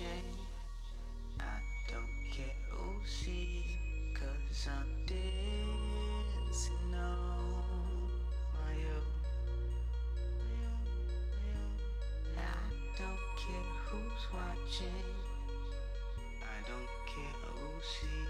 shade. I don't care who sees, cause I'm dancing on my own. I don't care who's watching, I don't care who sees.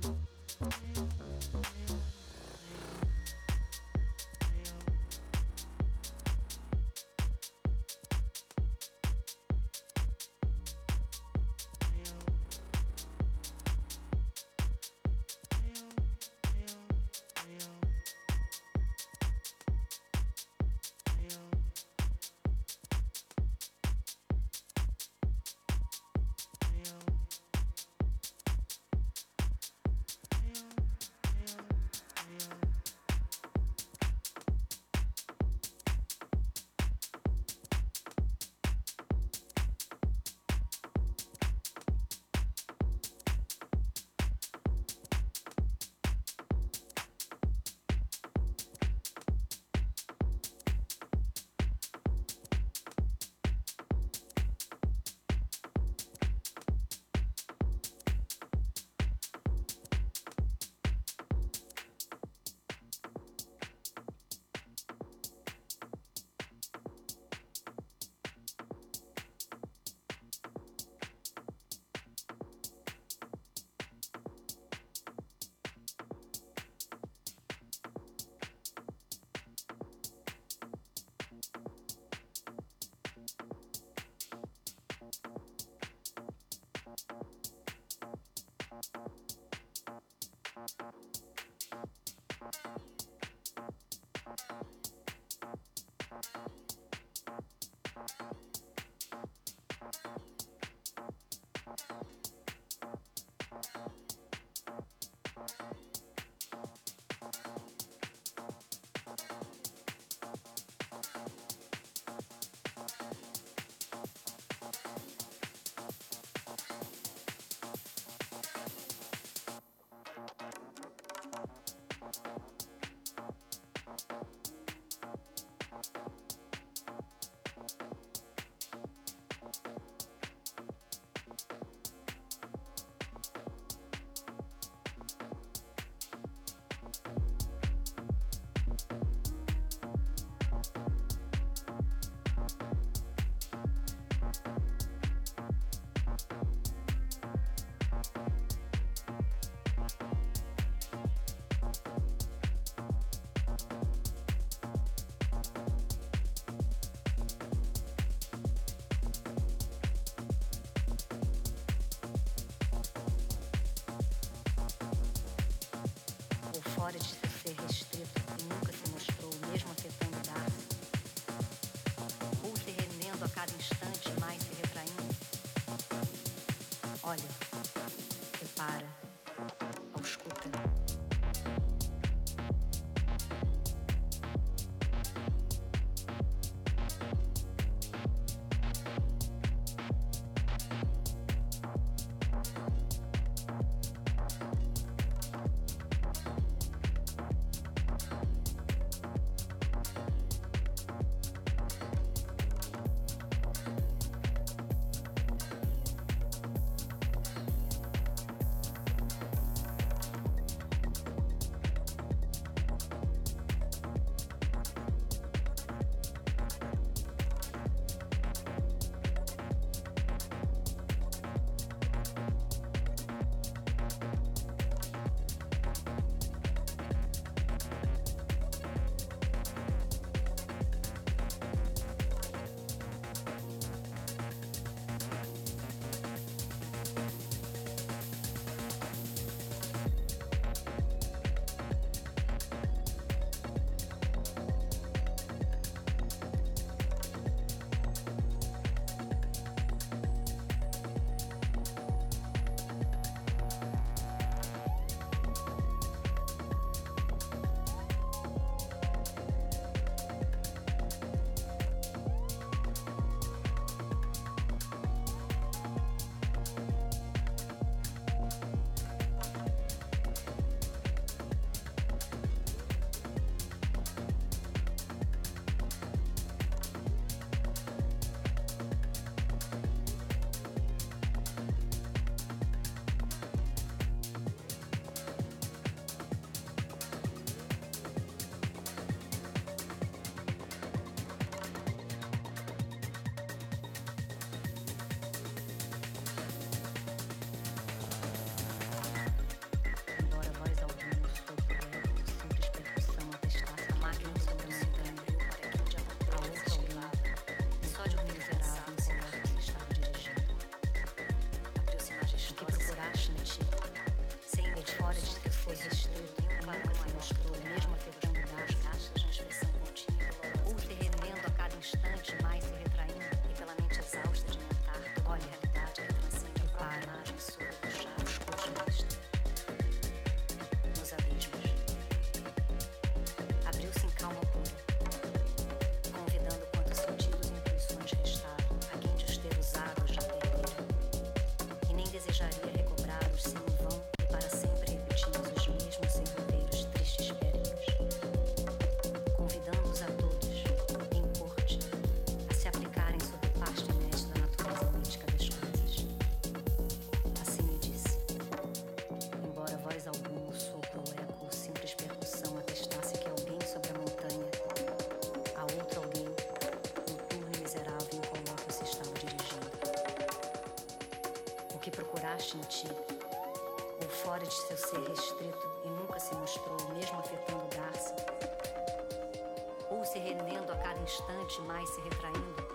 Thank de ser restrito e nunca se mostrou, mesmo afetando Darcy? Ou se rendendo a cada instante, mais se retraindo? Olha, repara, que procuraste em ti, ou fora de seu ser restrito e nunca se mostrou, mesmo afetando Garça, ou se rendendo a cada instante mais se retraindo,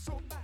so bad.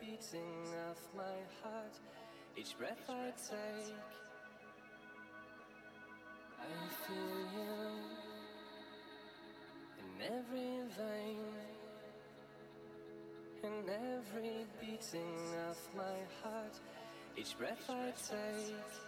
Beating of my heart, each breath I take, I feel you in every vein, in every beating of my heart, each breath I take.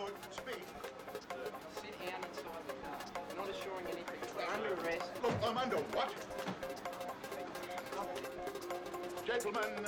Good. Speak. Sit down inside the car. You're not assuring anything. You're under arrest. Look, I'm under what? Gentlemen,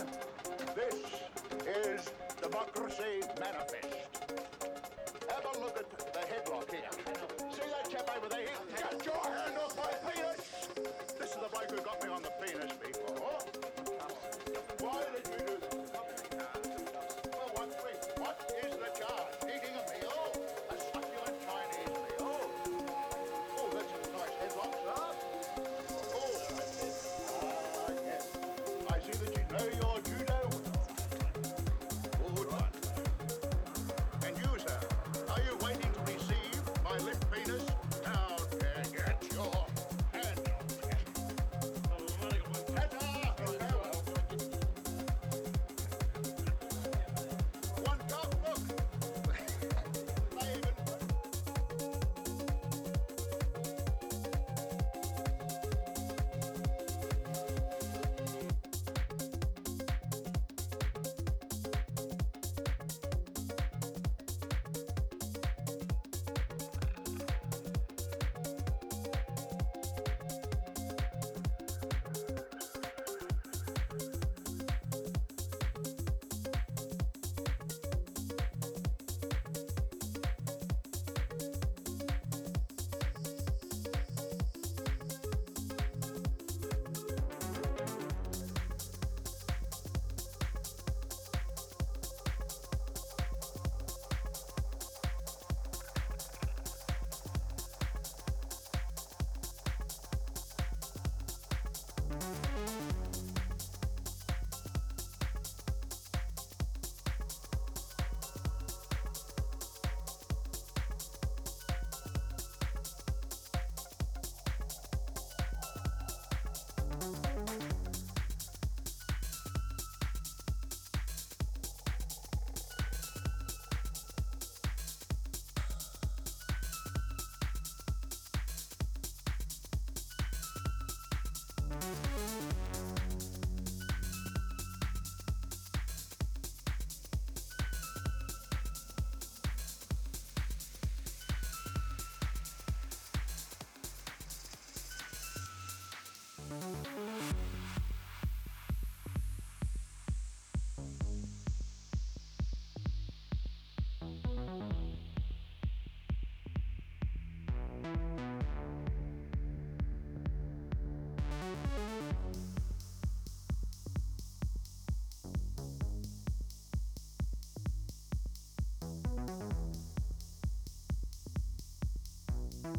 Thank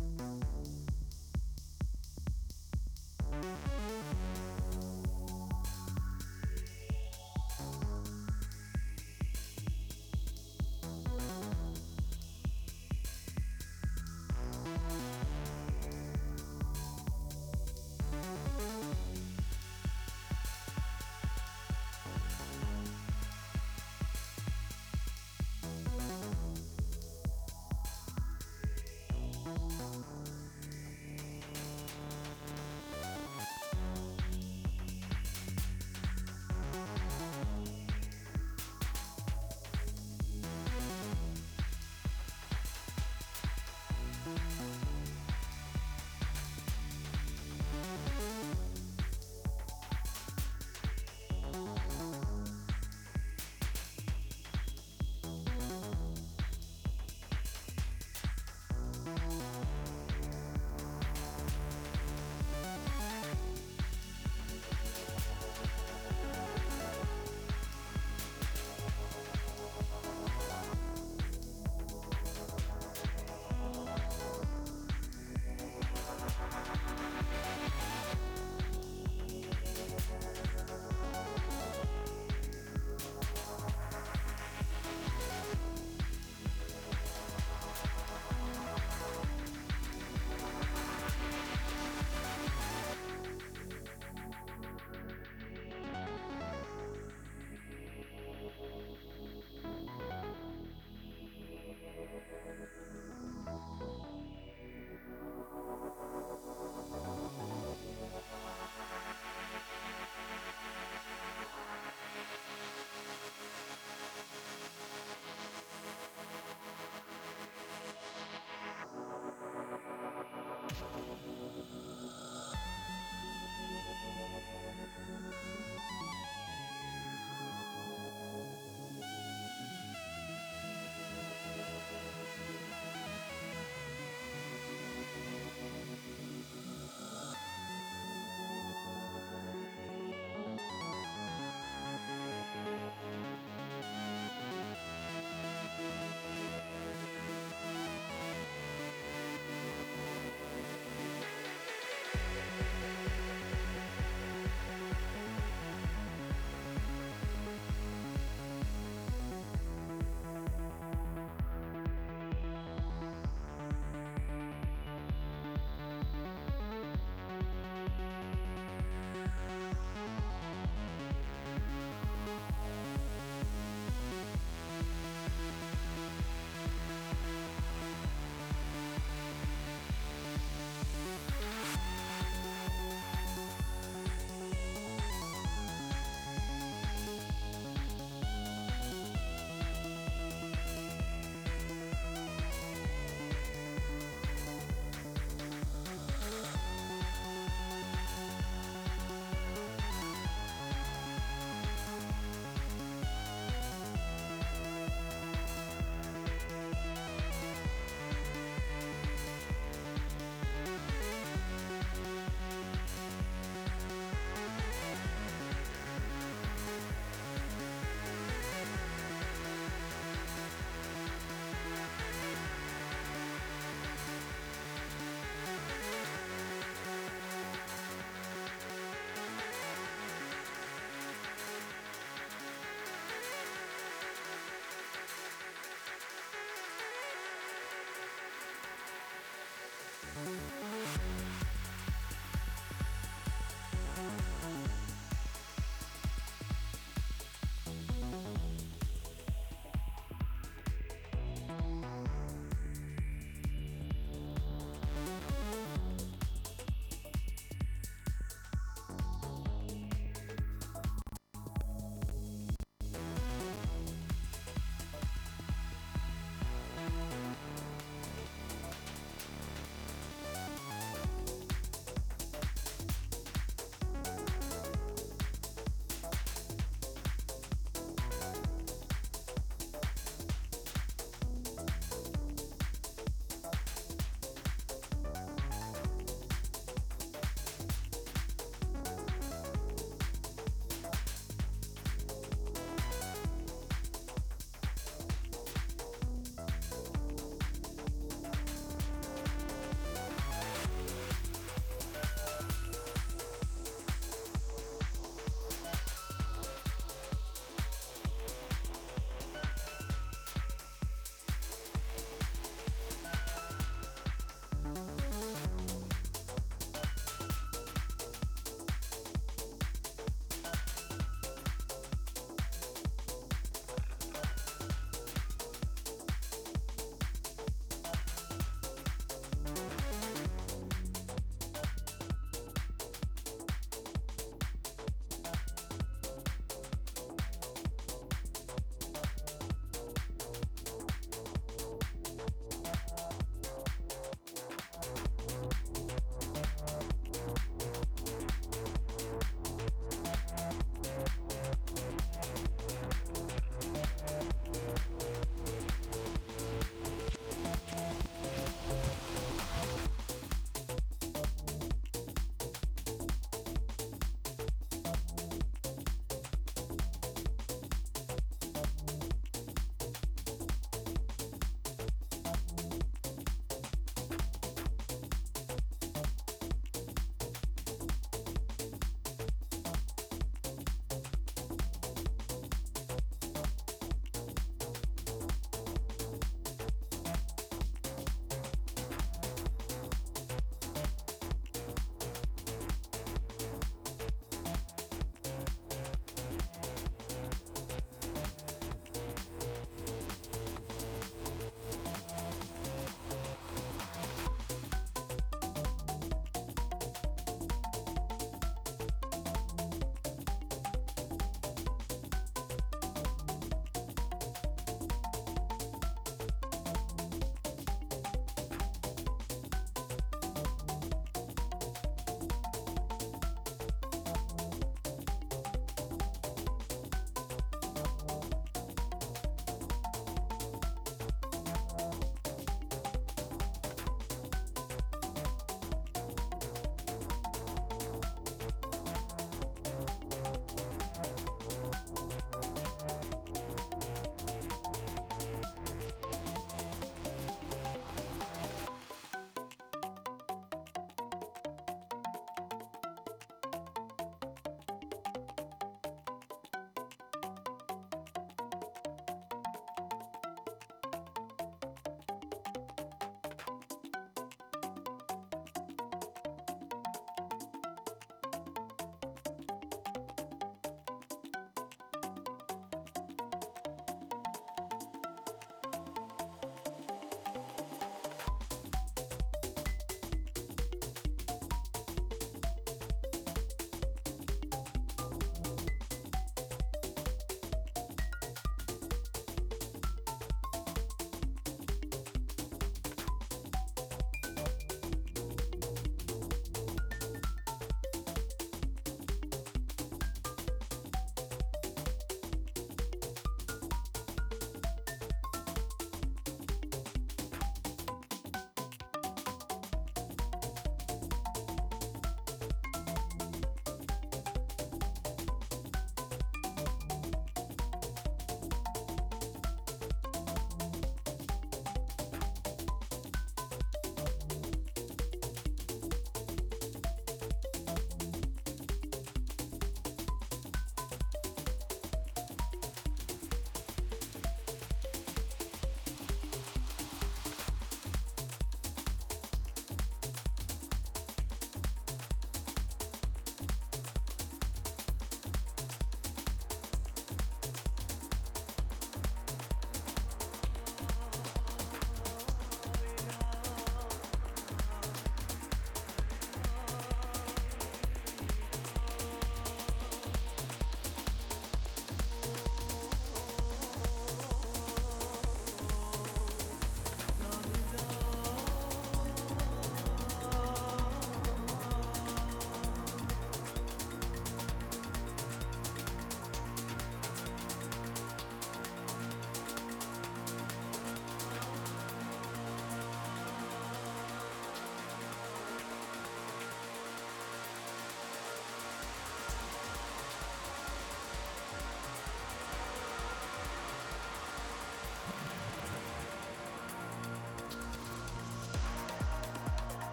you